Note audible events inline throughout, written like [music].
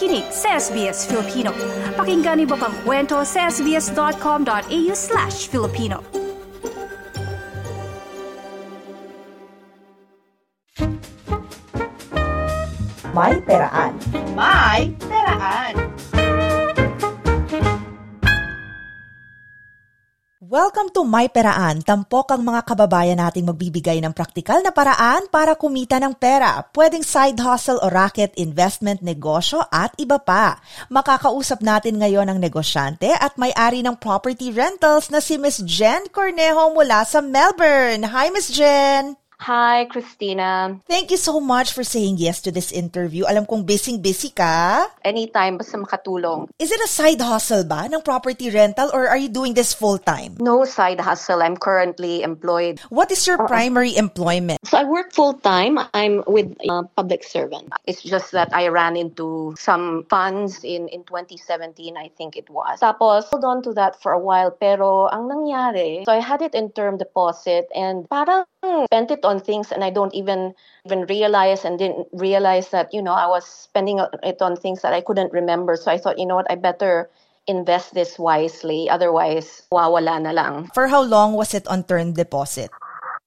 nakikinig sa SBS Filipino. Pakinggan niyo pang kwento sa sbs.com.au slash Filipino. May Peraan. May Peraan. Welcome to My Peraan. Tampok ang mga kababayan nating magbibigay ng praktikal na paraan para kumita ng pera. Pwedeng side hustle o racket, investment, negosyo at iba pa. Makakausap natin ngayon ang negosyante at may-ari ng property rentals na si Miss Jen Cornejo mula sa Melbourne. Hi, Miss Jen! Hi, Christina. Thank you so much for saying yes to this interview. Alam kong busy-busy ka. Anytime, basta makatulong. Is it a side hustle ba ng property rental or are you doing this full-time? No side hustle. I'm currently employed. What is your primary employment? So I work full time. I'm with a public servant. It's just that I ran into some funds in, in 2017, I think it was. Tapos, hold on to that for a while. Pero ang nangyari, so I had it in term deposit and parang spent it on things and I don't even even realize and didn't realize that, you know, I was spending it on things that I couldn't remember. So I thought, you know what, I better invest this wisely. Otherwise, wawala na lang. For how long was it on term deposit?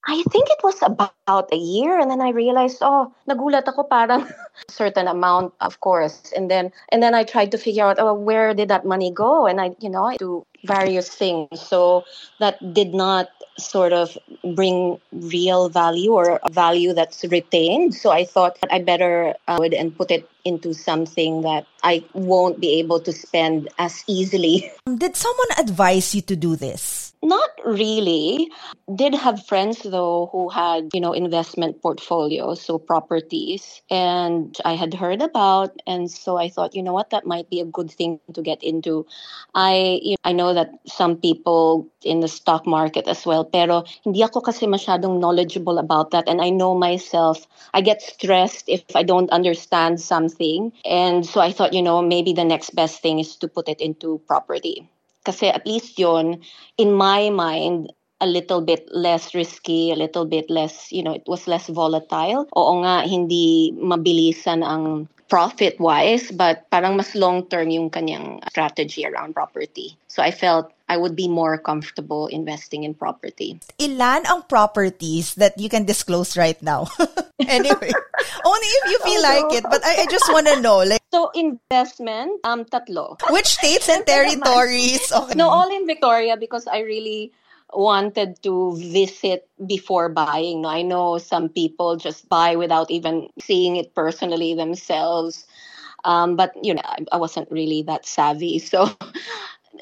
I think it was about a year and then I realized oh nagulat ako parang [laughs] certain amount of course and then and then I tried to figure out oh where did that money go and I you know do various things so that did not sort of bring real value or value that's retained so I thought I better uh, and put it into something that I won't be able to spend as easily [laughs] Did someone advise you to do this? Not really. Did have friends though who had, you know, investment portfolios, so properties, and I had heard about and so I thought, you know what, that might be a good thing to get into. I you know, I know that some people in the stock market as well, pero hindi ako kasi masyadong knowledgeable about that and I know myself, I get stressed if I don't understand something. And so I thought, you know, maybe the next best thing is to put it into property. Kasi at least yon in my mind, a little bit less risky, a little bit less, you know, it was less volatile. Oo nga, hindi mabilisan ang profit-wise, but parang mas long-term yung kanyang strategy around property. So I felt I would be more comfortable investing in property. Ilan ang properties that you can disclose right now? [laughs] anyway, only if you feel Oh, like no. it. But I, I just want to know, like, So investment, um, tatlo. which states and territories? Okay. No, all in Victoria because I really wanted to visit before buying. I know some people just buy without even seeing it personally themselves. Um, but you know, I, I wasn't really that savvy. [laughs] So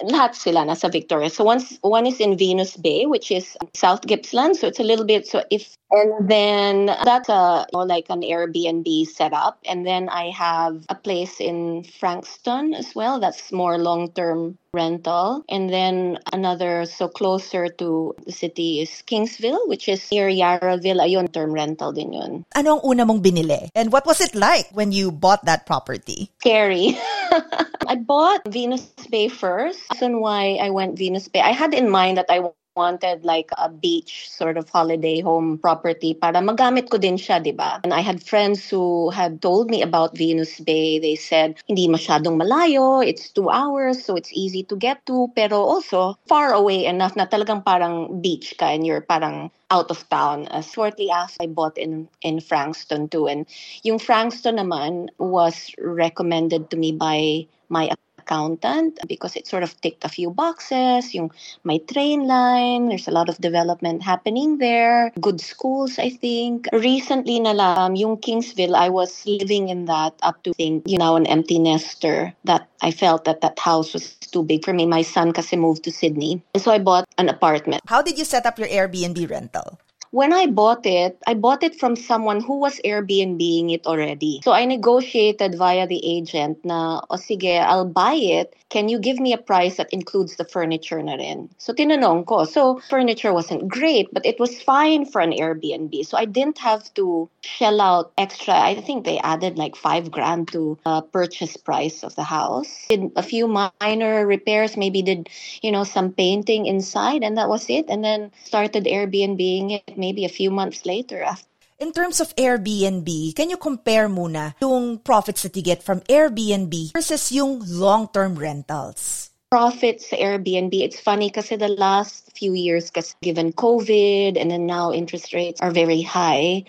lahat sila nasa Victoria. So once one is in Venus Bay, which is South Gippsland. So it's a little bit so if and then that's a you know, like an Airbnb setup. And then I have a place in Frankston as well. That's more long term rental. And then another so closer to the city is Kingsville, which is near Yarraville. Ayun, term rental din yun. Ano ang una mong binili? And what was it like when you bought that property? scary. [laughs] I bought Venus Bay first. Reason why I went Venus Bay, I had in mind that I wanted like a beach sort of holiday home property para magamit ko din siya, di ba? And I had friends who had told me about Venus Bay. They said, hindi masyadong malayo, it's two hours, so it's easy to get to, pero also far away enough na talagang parang beach ka and you're parang out of town. Uh, shortly after, I bought in in Frankston too. And yung Frankston naman was recommended to me by my accountant because it sort of ticked a few boxes. Yung my train line, there's a lot of development happening there. Good schools, I think. Recently na lang, yung Kingsville, I was living in that up to think, you know, an empty nester that I felt that that house was too big for me. My son kasi moved to Sydney. And so I bought an apartment. How did you set up your Airbnb rental? When I bought it, I bought it from someone who was Airbnb-ing it already. So I negotiated via the agent na, o sige, I'll buy it. Can you give me a price that includes the furniture na rin? So tinanong ko. So furniture wasn't great, but it was fine for an Airbnb. So I didn't have to shell out extra. I think they added like five grand to uh, purchase price of the house. Did a few minor repairs, maybe did, you know, some painting inside and that was it. And then started Airbnb-ing it maybe a few months later. after In terms of Airbnb, can you compare muna yung profits that you get from Airbnb versus yung long-term rentals? profits Airbnb, it's funny kasi the last few years, kasi given COVID and then now interest rates are very high,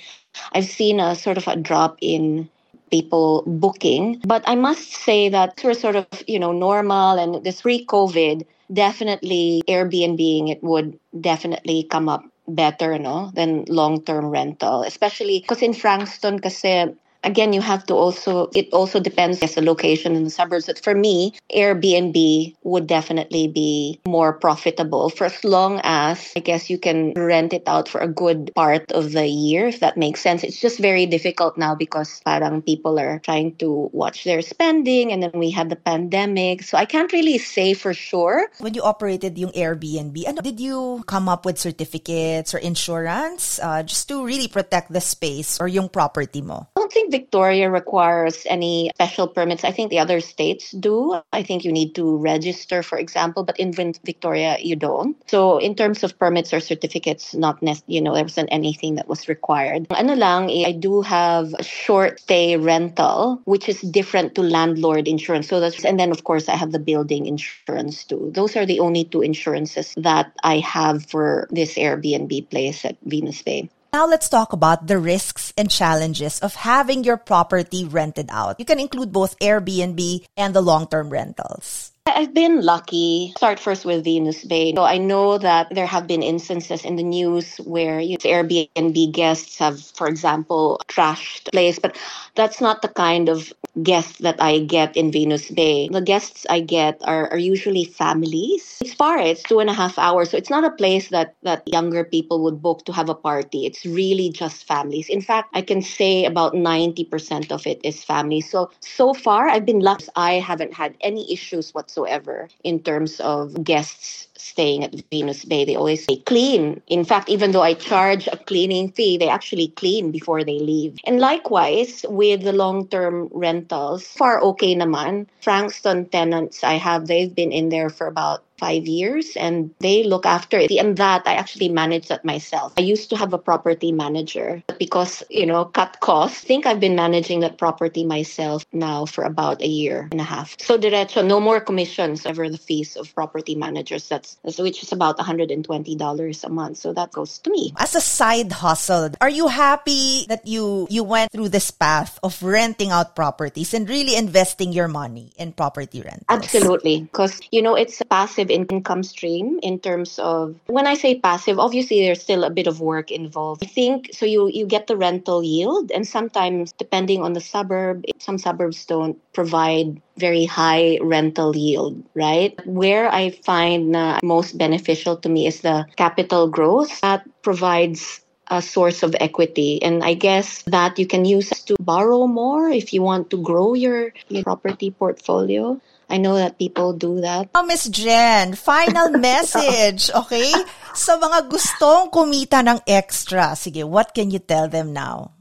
I've seen a sort of a drop in people booking. But I must say that we're sort of, you know, normal and this pre-COVID, definitely Airbnb, it would definitely come up better no than long-term rental. Especially because in Frankston kasi again, you have to also, it also depends yes, the location in the suburbs. But for me, Airbnb would definitely be more profitable for as long as I guess you can rent it out for a good part of the year, if that makes sense. It's just very difficult now because parang people are trying to watch their spending and then we had the pandemic. So I can't really say for sure. When you operated yung Airbnb, ano, did you come up with certificates or insurance uh, just to really protect the space or yung property mo? Don't think Victoria requires any special permits. I think the other states do. I think you need to register, for example, but in Victoria you don't. So in terms of permits or certificates, not you know there wasn't anything that was required. Ano lang, eh, I do have a short stay rental, which is different to landlord insurance. So that's and then of course I have the building insurance too. Those are the only two insurances that I have for this Airbnb place at Venus Bay. Now let's talk about the risks and challenges of having your property rented out. You can include both Airbnb and the long-term rentals. I've been lucky. Start first with Venus Bay. So I know that there have been instances in the news where you know, Airbnb guests have, for example, trashed place, but that's not the kind of guests that I get in Venus Bay. The guests I get are, are usually families. It's far, it's two and a half hours. So it's not a place that, that younger people would book to have a party. It's really just families. In fact, I can say about 90% of it is families. So, so far, I've been lucky. I haven't had any issues whatsoever whatsoever in terms of guests staying at Venus Bay. They always say clean. In fact, even though I charge a cleaning fee, they actually clean before they leave. And likewise, with the long-term rentals, far okay naman. Frankston tenants I have, they've been in there for about five years and they look after it. And that I actually manage that myself. I used to have a property manager but because, you know, cut costs. I think I've been managing that property myself now for about a year and a half. So derecho, no more commissions over the fees of property managers. That's which is about $120 a month. So that goes to me. As a side hustle, are you happy that you you went through this path of renting out properties and really investing your money in property rent? Absolutely. Because, you know, it's a passive income stream in terms of when I say passive, obviously there's still a bit of work involved. I think so you you get the rental yield and sometimes depending on the suburb, some suburbs don't provide very high rental yield, right? Where I find uh, most beneficial to me is the capital growth that provides a source of equity. And I guess that you can use to borrow more if you want to grow your, your property portfolio. I know that people do that. Oh, Miss Jen, final [laughs] message, okay? Sa mga gustong kumita ng extra, sige, what can you tell them now?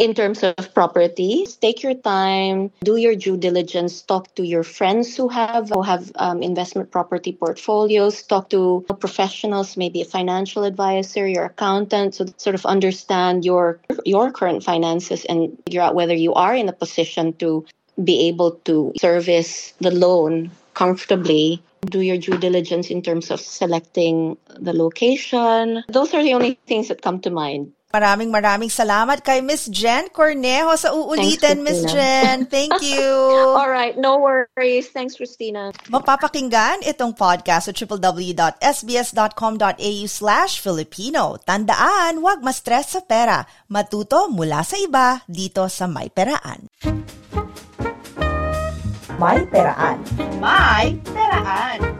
In terms of property take your time do your due diligence talk to your friends who have who have um, investment property portfolios talk to professionals maybe a financial advisor your accountant so sort of understand your your current finances and figure out whether you are in a position to be able to service the loan comfortably do your due diligence in terms of selecting the location. Those are the only things that come to mind. Maraming maraming salamat kay Miss Jen Cornejo sa uulitin, Miss Jen. Thank [laughs] you. All right, no worries. Thanks, Christina. Mapapakinggan itong podcast sa www.sbs.com.au slash Filipino. Tandaan, huwag ma-stress sa pera. Matuto mula sa iba dito sa May Peraan. May Peraan. May Peraan.